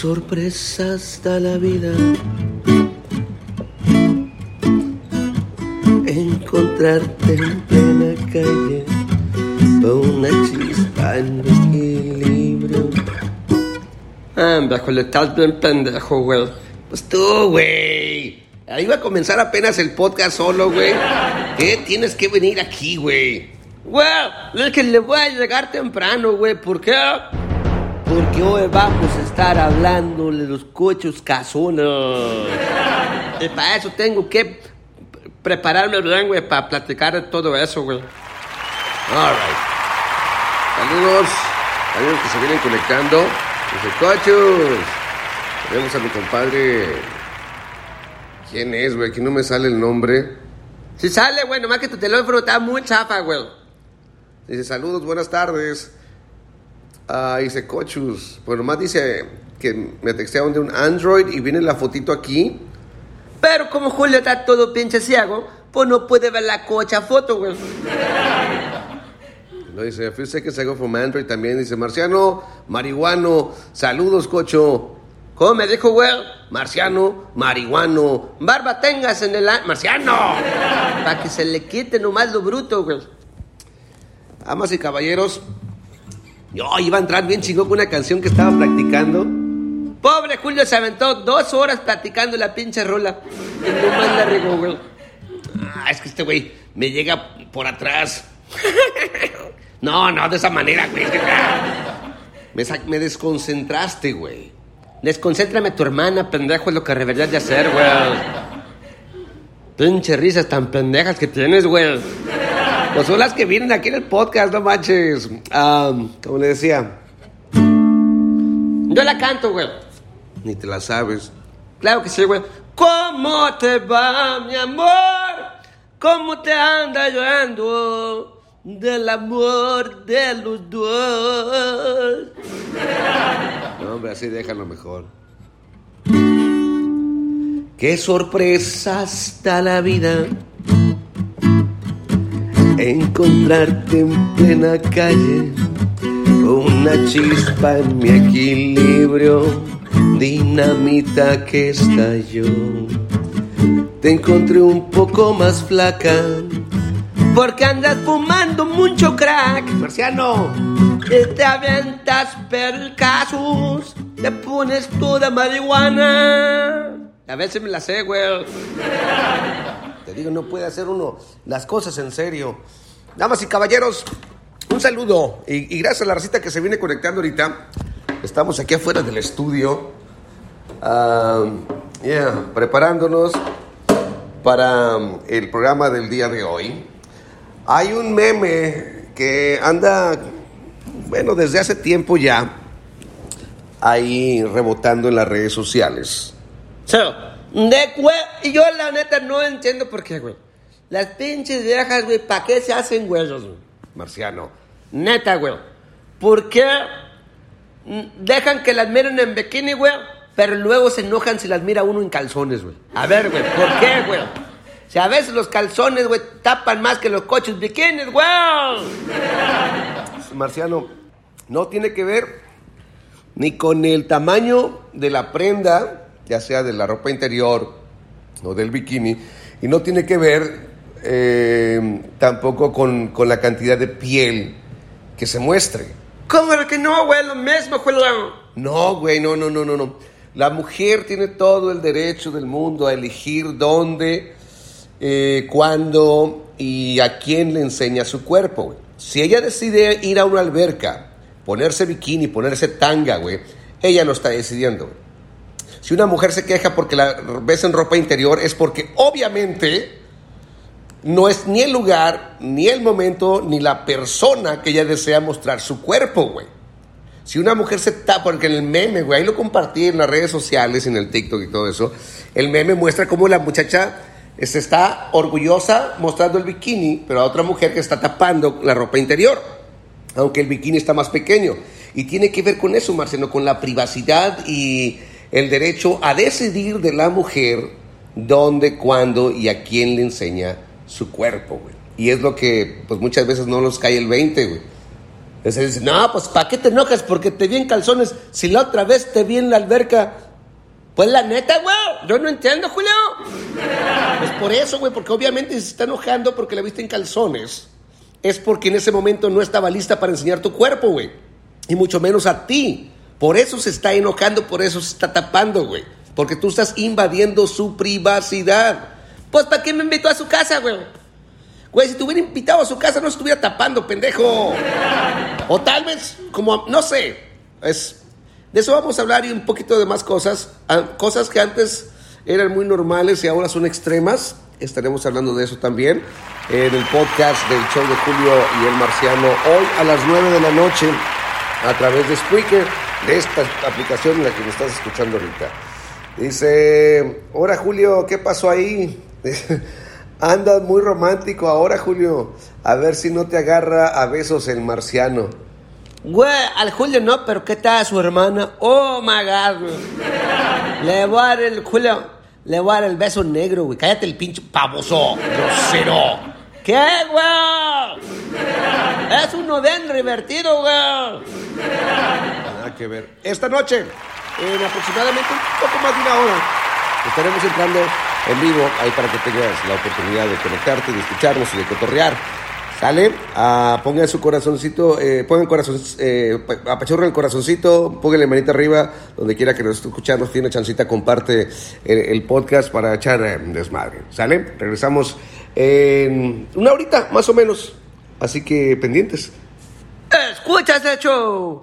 Sorpresas da la vida. Encontrarte en plena calle con una chispa en equilibrio. Ah, le estás bien pendejo, güey. Pues tú, güey. Ahí va a comenzar apenas el podcast solo, güey. ¿Qué? Tienes que venir aquí, güey. Güey, es que le voy a llegar temprano, güey. ¿Por qué? Porque hoy vamos a estar hablando de los coches casones. Y para eso tengo que prepararme bien, güey, para platicar todo eso, güey. All right. Saludos. Saludos que se vienen conectando. Dice, cochos. Tenemos a mi compadre. ¿Quién es, güey? Aquí no me sale el nombre. Si sale, güey, nomás que tu teléfono está muy chafa, güey. Dice, saludos, buenas tardes. Ah, dice, cochus. Pues nomás dice que me textearon de un Android y viene la fotito aquí. Pero como Julio está todo pinche ciego, pues no puede ver la cocha foto, güey. No dice, a few seconds ago from Android también. Dice, Marciano, marihuano, saludos, cocho. ¿Cómo me dijo, güey? Marciano, marihuano. Barba tengas en el... ¡Marciano! Para que se le quite nomás lo bruto, güey. Amas y caballeros, yo iba a entrar bien chingón con una canción que estaba practicando. Pobre Julio se aventó dos horas platicando la pinche rola. Y nomás la regó, güey. Ah, es que este güey me llega por atrás. No, no, de esa manera, güey. me desconcentraste, güey. Desconcéntrame a tu hermana, pendejo, es lo que deberías de hacer, güey. Pinche risas tan pendejas que tienes, güey. Pues son las que vienen aquí en el podcast, no manches. Como le decía, Yo la canto, güey. ni te la sabes. Claro que sí, güey. ¿Cómo te va, mi amor? ¿Cómo te anda llorando del amor de los dos? No, hombre, así déjalo mejor. Qué sorpresas da la vida. Encontrarte en plena calle. Una chispa en mi equilibrio. Dinamita que estalló. Te encontré un poco más flaca. Porque andas fumando mucho crack. Marciano. Y te avientas percasos. Te pones toda marihuana. A veces me la sé, güey. Te digo, no puede hacer uno las cosas en serio. Damas y caballeros, un saludo. Y, gracias a la recita que se viene conectando ahorita. Estamos aquí afuera del estudio. ah, yeah, preparándonos para um, el programa del día de hoy. Hay un meme que anda, bueno, desde hace tiempo ya, ahí rebotando en las redes sociales. Sí. De y yo la neta no entiendo por qué, güey. Las pinches viejas, güey, ¿para qué se hacen güeyos, güey? Marciano. Neta, güey. ¿Por qué dejan que las miren en bikini, güey? Pero luego se enojan si las mira uno en calzones, güey. A ver, güey, ¿por qué, güey? Si a veces los calzones, güey, tapan más que los coches bikinis, güey. Marciano, no tiene que ver ni con el tamaño de la prenda, ya sea de la ropa interior o del bikini, y no tiene que ver eh, tampoco con, con la cantidad de piel que se muestre. ¿Cómo era que no, güey? Lo mismo, güey. No, güey, no, no, no, no, no. La mujer tiene todo el derecho del mundo a elegir dónde, eh, cuándo y a quién le enseña su cuerpo. güey. Si ella decide ir a una alberca, ponerse bikini, ponerse tanga, güey, ella lo está decidiendo. güey. Si una mujer se queja porque la ves en ropa interior es porque obviamente no es ni el lugar, ni el momento, ni la persona que ella desea mostrar su cuerpo, güey. Si una mujer se tapa, porque en el meme, güey, ahí lo compartí en las redes sociales, en el TikTok y todo eso, el meme muestra cómo la muchacha se está orgullosa mostrando el bikini, pero a otra mujer que está tapando la ropa interior, aunque el bikini está más pequeño. Y tiene que ver con eso, Marcelo, con la privacidad y el derecho a decidir de la mujer dónde, cuándo y a quién le enseña su cuerpo, güey. Y es lo que, pues muchas veces no nos cae el 20, güey. Entonces dicen, no, pues ¿para qué te enojas? Porque te vi en calzones. Si la otra vez te vi en la alberca. Pues la neta, güey, yo no entiendo, Julio. Es por eso, güey, porque obviamente si se está enojando porque la viste en calzones, es porque en ese momento no estaba lista para enseñar tu cuerpo, güey. Y mucho menos a ti. Por eso se está enojando, por eso se está tapando, güey. Porque tú estás invadiendo su privacidad. Pues ¿para qué me invitó a su casa, güey? Güey, si te hubiera invitado a su casa no estuviera tapando, pendejo. O tal vez, como, no sé, es, de eso vamos a hablar y un poquito de más cosas. Ah, Cosas que antes eran muy normales y ahora son extremas. Estaremos hablando de eso también en el podcast del show de Julio y el Marciano. Hoy a las 9 de la noche a través de Spreaker, de esta aplicación en la que me estás escuchando ahorita. Dice, hola Julio, ¿qué pasó ahí? Andas muy romántico ahora, Julio. A ver si no te agarra a besos el marciano. Güey, al Julio no, pero ¿qué tal su hermana? Oh my god. Le voy a dar el Julio, le voy a dar el beso negro, güey. Cállate el pinche pavoso, grosero. ¿Qué, güey? Es uno bien revertido, güey. Que ver. Esta noche, en aproximadamente un poco más de una hora, estaremos entrando en vivo ahí para que tengas la oportunidad de conectarte, de escucharnos y de cotorrear. ¿Sale? Ah, pongan su corazoncito, eh, pongan corazón, eh, apachurren el corazoncito, pónganle manita arriba, donde quiera que nos esté escuchando, tiene chancita, comparte el, el podcast para echar eh, desmadre. ¿Sale? Regresamos en una horita, más o menos. Así que pendientes. Escucha ese show